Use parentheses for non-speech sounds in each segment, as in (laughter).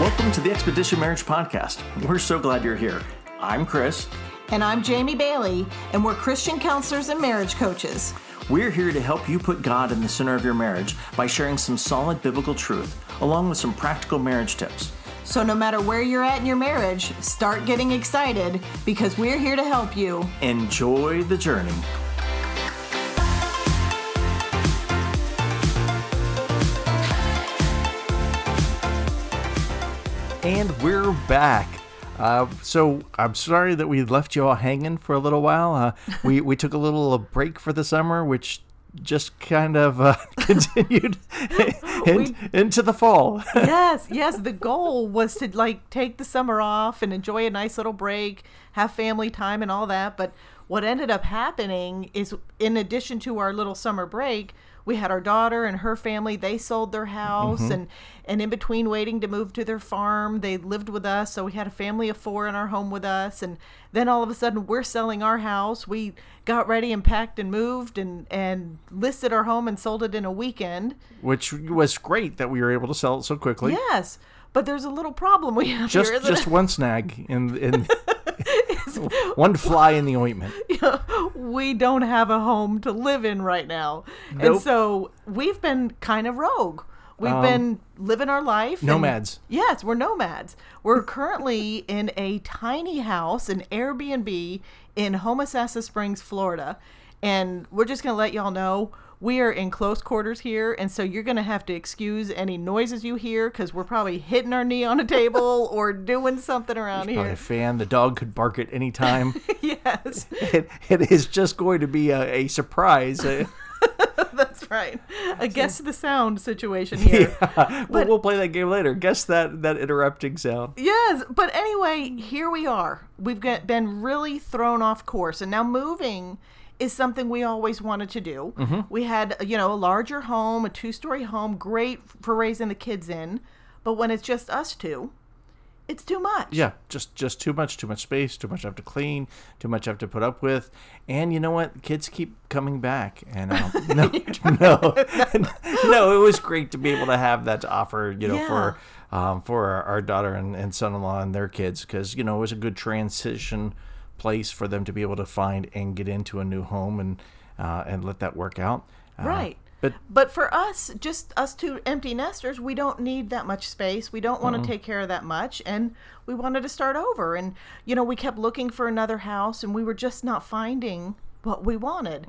Welcome to the Expedition Marriage Podcast. We're so glad you're here. I'm Chris. And I'm Jamie Bailey, and we're Christian counselors and marriage coaches. We're here to help you put God in the center of your marriage by sharing some solid biblical truth, along with some practical marriage tips. So, no matter where you're at in your marriage, start getting excited because we're here to help you. Enjoy the journey. And we're back. Uh, so I'm sorry that we left you all hanging for a little while. Uh, we we took a little (laughs) break for the summer, which just kind of uh, (laughs) continued (laughs) in, We- into the fall. yes, yes. The goal was to like take the summer off and enjoy a nice little break, have family time and all that. But what ended up happening is, in addition to our little summer break, we had our daughter and her family. They sold their house, mm-hmm. and and in between waiting to move to their farm, they lived with us. So we had a family of four in our home with us, and then all of a sudden we're selling our house. We got ready and packed and moved and and listed our home and sold it in a weekend. which was great that we were able to sell it so quickly. Yes, but there's a little problem we have Just here, just it? one snag in in (laughs) (laughs) one fly in the ointment. (laughs) we don't have a home to live in right now, and so we've been kind of rogue. We've um, been living our life. and- Nomads. yes, we're nomads. We're currently in a tiny house, an Airbnb in Homosassa Springs, Florida, and we're just gonna let y'all know. We are in close quarters here, and so you're going to have to excuse any noises you hear because we're probably hitting our knee on a table (laughs) or doing something around Probably a here. fan. The dog could bark at any time. (laughs) yes. it, it is just going to be a, a surprise. (laughs) That's right. A guess the sound situation here. we'll, we'll play that game later. Guess that that interrupting sound. Yes, but anyway, here we are. We've got, been really thrown off course, and now moving is something we always wanted to do. Mm-hmm. We had, you know, a larger home, a two-story home, great for raising the kids in, but when it's just us two, it's too much. Yeah, just just too much, too much space, too much I have to clean, too much I have to put up with, and you know what? Kids keep coming back, and um, (laughs) no, (laughs) no, no. It was great to be able to have that to offer, you know, for um, for our, our daughter and, and son-in-law and their kids, because you know it was a good transition place for them to be able to find and get into a new home and uh, and let that work out. Uh, Right. But But for us, just us two empty nesters, we don't need that much space. We don't want to take care of that much. And we wanted to start over. And, you know, we kept looking for another house and we were just not finding what we wanted.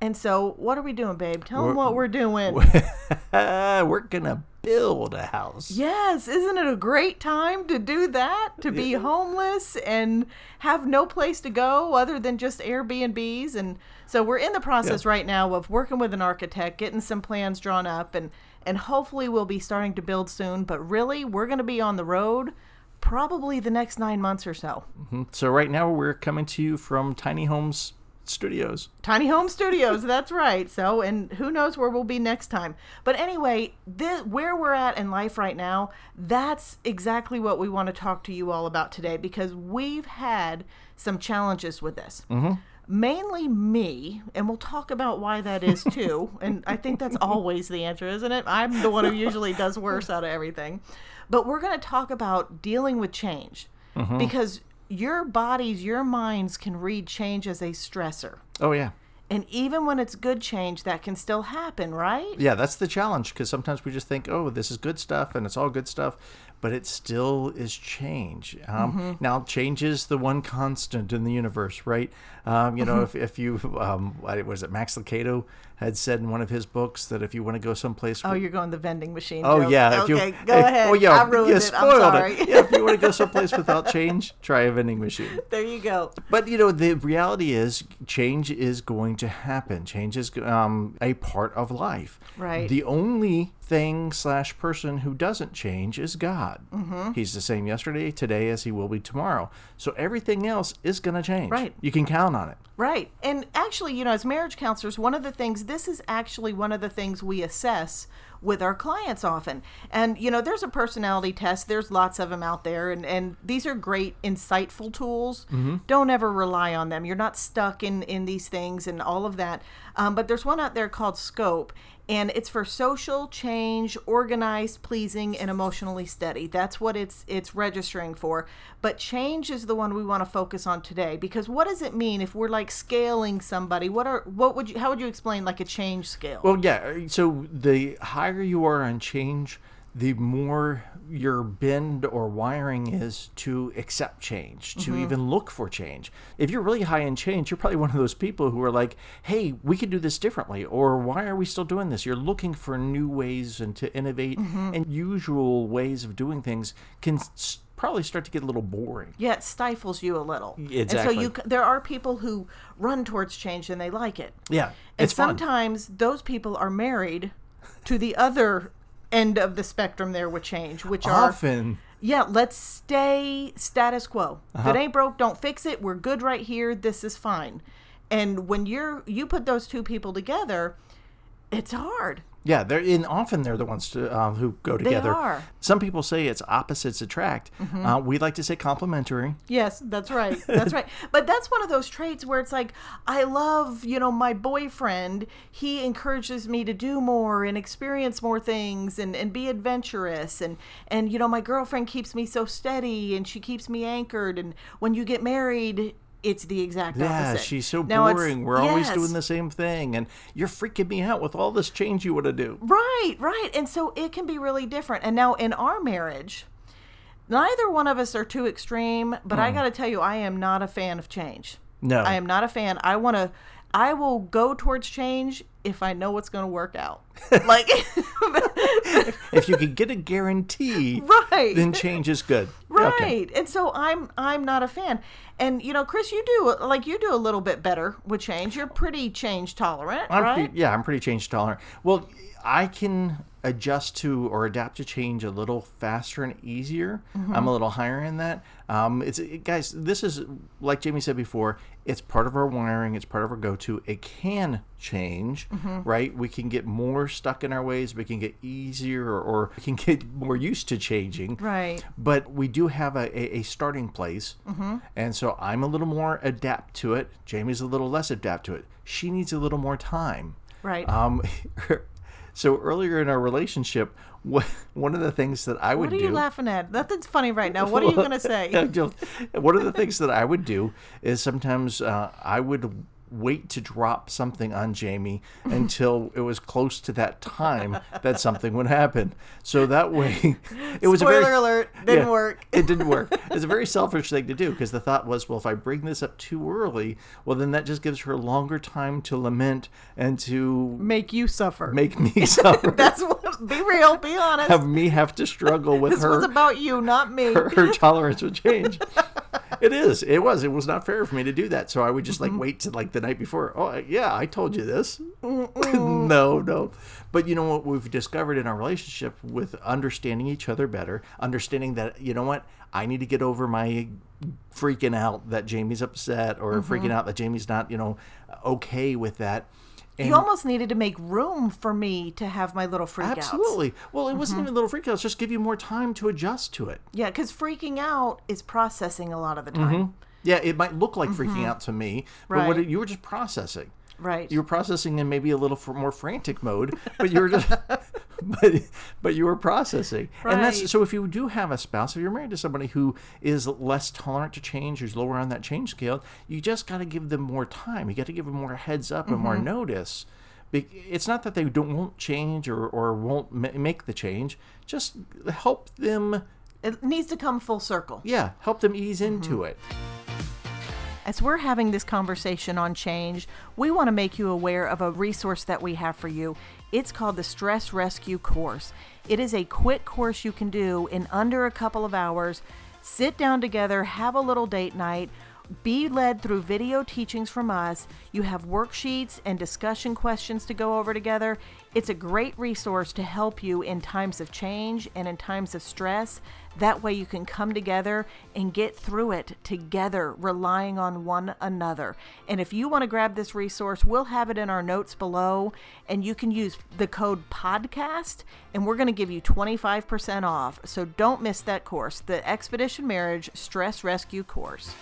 And so, what are we doing, babe? Tell them what we're doing. (laughs) we're gonna build a house. yes, isn't it a great time to do that? To be homeless and have no place to go other than just Airbnbs. And so we're in the process right now of working with an architect, getting some plans drawn up, and and hopefully we'll be starting to build soon. But really, we're going to be on the road probably the next nine months or so. Mm-hmm. So right now we're coming to you from Tiny Homes Studios. Tiny Home Studios, that's right. So, and who knows where we'll be next time. But anyway, this, where we're at in life right now, that's exactly what we want to talk to you all about today because we've had some challenges with this. Mm-hmm. Mainly me, and we'll talk about why that is (laughs) too. and I think that's always the answer, isn't it? I'm the one who usually does worse out of everything. But we're going to talk about dealing with change mm-hmm. because your bodies, your minds can read change as a stressor. Oh yeah, And even when it's good change, that can still happen, right? yeah. That's the challenge because sometimes we just think, oh, this is good stuff and it's all good stuff, but it still is change. Um, Now, change is the one constant in the universe, right? Um, you know, if, if you um, what was it Max Lucado had said in one of his books that if you want to go someplace Oh, you're going the vending machine. Oh joke. yeah. If you, Okay, go ahead. Oh yeah. I ruined you it. spoiled I'm sorry. it. Yeah. If you want to go someplace (laughs) without change, try a vending machine. there you go. But you know, the reality is, change is going to happen. Change is um, a part of life. Right. The only thing slash person who doesn't change is God. Mm-hmm. He's the same yesterday, today, as he will be tomorrow. So everything else is going to change. Right. You can count on it. Right. And actually, you know, as marriage counselors, one of the things, this is actually one of the things we assess with our clients often. And, you know, there's a personality test, there's lots of them out there, and, and these are great, insightful tools. Don't ever rely on them. You're not stuck in, in these things and all of that. Um, but there's one out there called Scope, and it's for social change, organized, pleasing, and emotionally steady. That's what it's it's registering for. But change is the one we want to focus on today because what does it mean if we're like scaling somebody? What are what would you how would you explain like a change scale? Well, yeah. So the higher you are on change, the more your bend or wiring is to accept change, to mm-hmm. even look for change. If you're really high in change, you're probably one of those people who are like, hey, we could do this differently, or why are we still doing this? You're looking for new ways and to innovate, mm-hmm. and usual ways of doing things can probably start to get a little boring. yeah, it stifles you a little. Exactly. And so you there are people who run towards change and they like it. Yeah, And it's fun. sometimes those people are married to the other end of the spectrum there with change, which are Often, yeah, let's stay status quo. Uh-huh. If it ain't broke, don't fix it. We're good right here. This is fine. And when you're you put those two people together, it's hard. Yeah, they're and often they're the ones to, um, who go together. They are. Some people say it's opposites attract. Uh, we like to say complementary. Yes, that's right. (laughs) That's right. But that's one of those traits where it's like, I love, you know, my boyfriend. He encourages me to do more and experience more things and, and be adventurous. And, and, you know, my girlfriend keeps me so steady and she keeps me anchored. And when you get married, it's the exact opposite. Yeah, opposite. she's so Now boring. We're always doing the same thing, and you're freaking me out with all this change you want to do. Right, right. And so it can be really different. And now in our marriage, neither one of us are too extreme, but I got to tell you, I am not a fan of change. Hmm. No. I am not a fan. I want to, I will go towards change if I know what's going to work out. (laughs) Like, If you can get a guarantee, (laughs) right. then change is good. (laughs) Right. okay. And so I'm I'm not a fan. And you know, Chris, you do like you do a little bit better with change. You're pretty change tolerant, I'm right? pretty, yeah, I'm pretty change tolerant. Well, I can adjust to or adapt to change a little faster and easier. Mm-hmm. I'm a little higher in that. Um, it's it- guys, this is like Jamie said before. It's part of our wiring. It's part of our go-to. It can change, Mm-hmm. right? We can get more stuck in our ways. We can get easier, or, or we can (laughs) get more used to changing. Right. But we do have a, a, a starting place. Mm-hmm. And so I'm a little more adapt to it. Jamie's a little less adapt to it. She needs a little more time. Right. Um, (laughs) so earlier in our relationship, (laughs) one of the things that I would do. what are do. you laughing at? Nothing's funny right now. What are you (laughs) going to say? (laughs) One of the things that I would do is sometimes uh, I would wait to drop something on Jamie until it was close to that time that something would happen. So that way, (laughs) it was a Spoiler very, alert, didn't Yeah, work. it didn't work. It's a very selfish thing to do because the thought was, well, if I bring this up too early, well, then that just gives her longer time to lament and to Make you suffer. make me (laughs) suffer. That's what. (laughs) Be real. Be honest. have me have to struggle with this her was about you, not me. her, her (laughs) tolerance would change. it is. It was. It was not fair for me to do that. So I would just like mm-hmm. wait to like the night before. Oh yeah, I told you this. (laughs) no, no. But you know what we've discovered in our relationship with understanding each other better, understanding that you know what I need to get over my freaking out that Jamie's upset or mm-hmm. freaking out that Jamie's not you know okay with that. And You almost needed to make room for me to have my little freakouts. absolutely. Well, it wasn't mm-hmm. even little freak freakouts. Just give you more time to adjust to it. Yeah, because freaking out is processing a lot of the time. Mm-hmm. Yeah, it might look like freaking mm-hmm. out to me, but what it, you were just processing. Right. You were processing in maybe a little more frantic mode, but you were just, (laughs) (laughs) but but you were processing, and that's so. If you do have a spouse, if you're married to somebody who is less tolerant to change, who's lower on that change scale, you just got to give them more time. You got to give them more heads up and Mm-hmm. more notice. It's not that they don't won't change or or won't make the change. Just help them. it needs to come full circle. Yeah, help them ease Mm-hmm. into it. As we're having this conversation on change, we want to make you aware of a resource that we have for you. It's called the Stress Rescue Course. It is a quick course you can do in under a couple of hours. Sit down together, have a little date night, be led through video teachings from us. You have worksheets and discussion questions to go over together. It's a great resource to help you in times of change and in times of stress. That way you can come together and get through it together, relying on one another. And if you want to grab this resource, we'll have it in our notes below, and you can use the code PODCAST, and we're going to give you 25% off. So don't miss that course, the Expedition Marriage Stress Rescue course.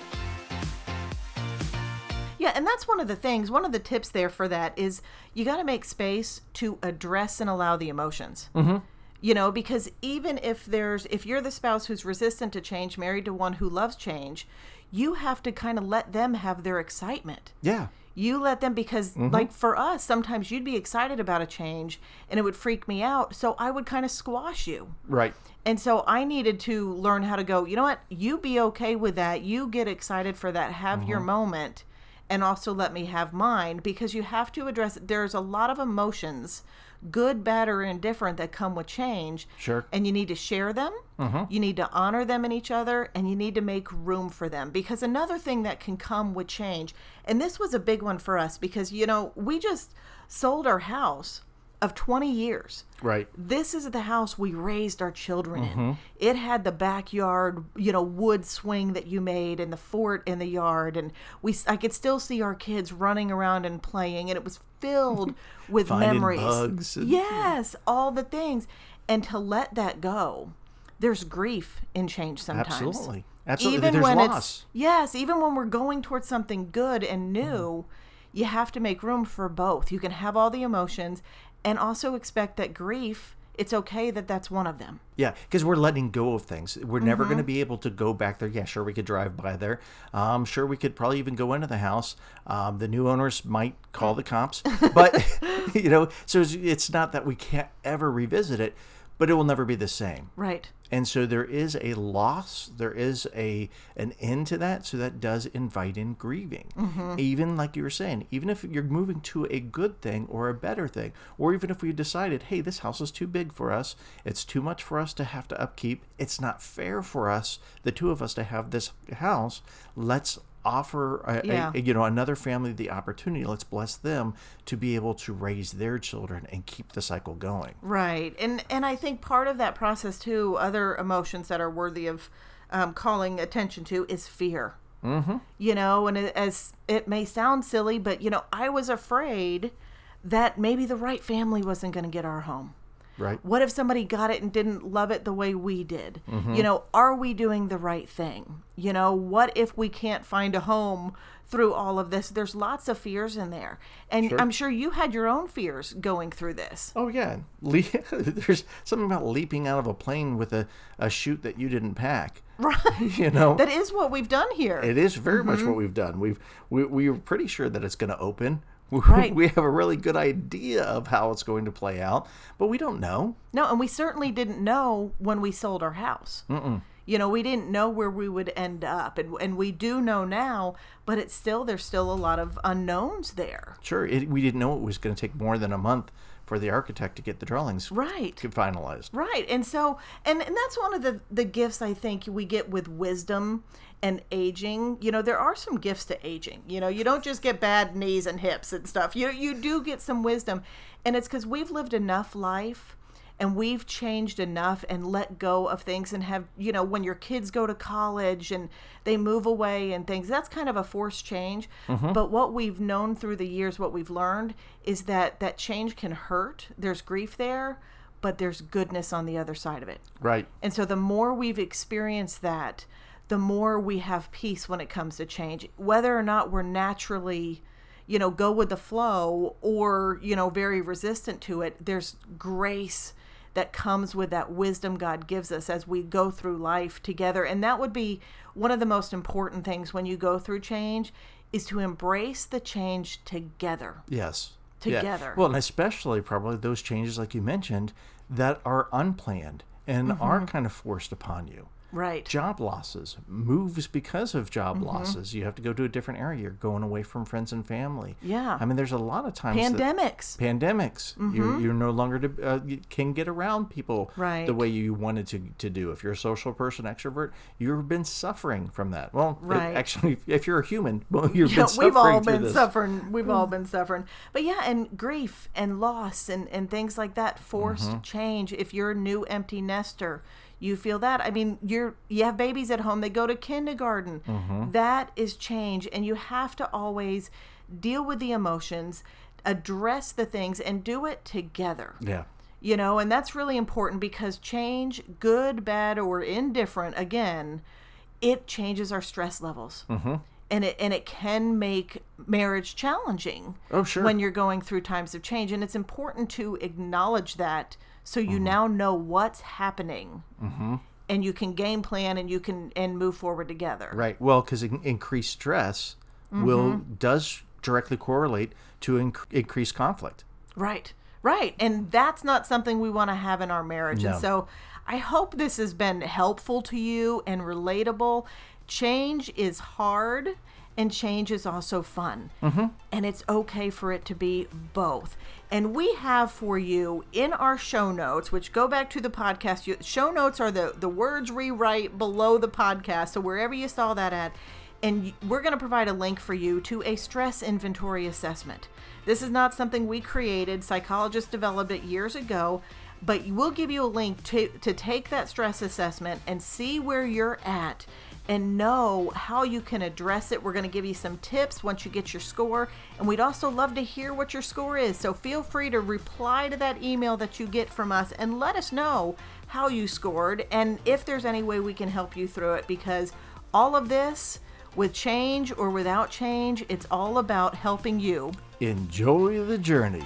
Yeah, and that's one of the things, one of the tips there for that is you got to make space to address and allow the emotions. Mm-hmm. You know, because even if there's, if you're the spouse who's resistant to change, married to one who loves change, you have to kind of let them have their excitement. Yeah. You let them, because mm-hmm. like for us, sometimes you'd be excited about a change and it would freak me out. So I would kind of squash you. Right. And so I needed to learn how to go, you know what? You be okay with that. You get excited for that. Have your mm-hmm. moment and also let me have mine because you have to address there's a lot of emotions, good, bad, or indifferent that come with change. Sure. And you need to share them. Mm-hmm. You need to honor them in each other and you need to make room for them. Because another thing that can come with change, and this was a big one for us because, you know, we just sold our house of 20 years. Right. This is the house we raised our children in. It had the backyard, you know, wood swing that you made and the fort in the yard and we I could still see our kids running around and playing and it was filled (laughs) with Finding memories. bugs and- yes, all the things. And to let that go, there's grief in change sometimes. Absolutely. Absolutely. Even There's when loss. it's yes, even when we're going towards something good and Mm-hmm. You have to make room for both. You can have all the emotions and also expect that grief, it's okay that that's one of them. Yeah, because we're letting go of things. We're never Mm-hmm. going to be able to go back there. Yeah, sure, we could drive by there. Um, sure, we could probably even go into the house. Um, the new owners might call the cops, (laughs) but (laughs) you know, so it's, it's not that we can't ever revisit it, but it will never be the same. Right. And so there is a loss, there is a an end to that, so that does invite in grieving. Mm-hmm. Even like you were saying, even if you're moving to a good thing or a better thing, or even if we decided, hey, this house is too big for us, it's too much for us to have to upkeep, it's not fair for us, the two of us, to have this house. Let's offer a, Yeah. a- you know another family the opportunity let's bless them to be able to raise their children and keep the cycle going Right. And and I think part of that process too, other emotions that are worthy of um, calling attention to is fear. Mm-hmm. You know, and it, as it may sound silly, but you know, I was afraid that maybe the right family wasn't going to get our home. Right What if somebody got it and didn't love it the way we did? Mm-hmm. You know, are we doing the right thing? You know, what if we can't find a home through all of this? There's lots of fears in there. And Sure. I'm sure you had your own fears going through this. Oh yeah, (laughs) Le- there's something about leaping out of a plane with a, a chute that you didn't pack. Right. (laughs) You know, That is what we've done here. it is very much mm-hmm. what we've done. We've we we're pretty sure that it's going to open. We, Right. (laughs) we have a really good idea of how it's going to play out, but we don't know. no, and we certainly didn't know when we sold our house. Mm-mm. You know, we didn't know where we would end up, and and we do know now, but it's still there's still a lot of unknowns there. Sure, it, we didn't know it was going to take more than a month for the architect to get the drawings Right. To finalized. Right. And so and, and that's one of the the gifts I think we get with wisdom and aging. You know, there are some gifts to aging. You know, you don't just get bad knees and hips and stuff. You you do get some wisdom. And it's cuz we've lived enough life and we've changed enough and let go of things and have, you know, when your kids go to college and they move away and things, that's kind of a forced change. Mm-hmm. But what we've known through the years, what we've learned is that that change can hurt. There's grief there, but there's goodness on the other side of it. Right. And so the more we've experienced that, the more we have peace when it comes to change. Whether or not we're naturally, you know, go with the flow or, you know, very resistant to it, there's grace that comes with that wisdom God gives us as we go through life together. And that would be one of the most important things when you go through change is to embrace the change together. Yes. Yeah. Together. Well, and especially probably those changes, like you mentioned, that are unplanned and Mm-hmm. are kind of forced upon you. Right. Job losses, moves because of job Mm-hmm. losses. You have to go to a different area. You're going away from friends and family. Yeah. I mean, there's a lot of times. that- Pandemics. pandemics. You're, you're no longer to, uh, you can get around people Right. the way you wanted to, to do. If you're a social person, extrovert, you've been suffering from that. Well, it- Right. actually, (laughs) if you're a human, well, you've Yeah, been suffering we've all been this. suffering. We've all been suffering. But yeah, and grief and loss and, and things like that, forced Mm-hmm. change. If you're a new empty nester, you feel that i mean you're you have babies at home they go to kindergarten Mm-hmm. That is change and you have to always deal with the emotions address the things and do it together Yeah. you know and that's really important because change good bad or indifferent again it changes our stress levels mm-hmm. and it and it can make marriage challenging Oh, sure. when you're going through times of change and it's important to acknowledge that so you Mm-hmm. now know what's happening and you can game plan and you can and move forward together Right. Well, because increased stress will does directly correlate to inc- increased conflict. Right, right. And that's not something we want to have in our marriage. No. And so I hope this has been helpful to you and relatable. Change is hard and change is also fun. Mm-hmm. And it's okay for it to be both. And we have for you in our show notes, which go back to the podcast. You, show notes are the, the words rewrite below the podcast. So wherever you saw that at, and we're going to provide a link for you to a stress inventory assessment. This is not something we created, psychologists developed it years ago, but we'll give you a link to, to take that stress assessment and see where you're at and know how you can address it. We're going to give you some tips once you get your score, and we'd also love to hear what your score is. So feel free to reply to that email that you get from us and let us know how you scored and if there's any way we can help you through it because all of this with change or without change, it's all about helping you Enjoy the journey.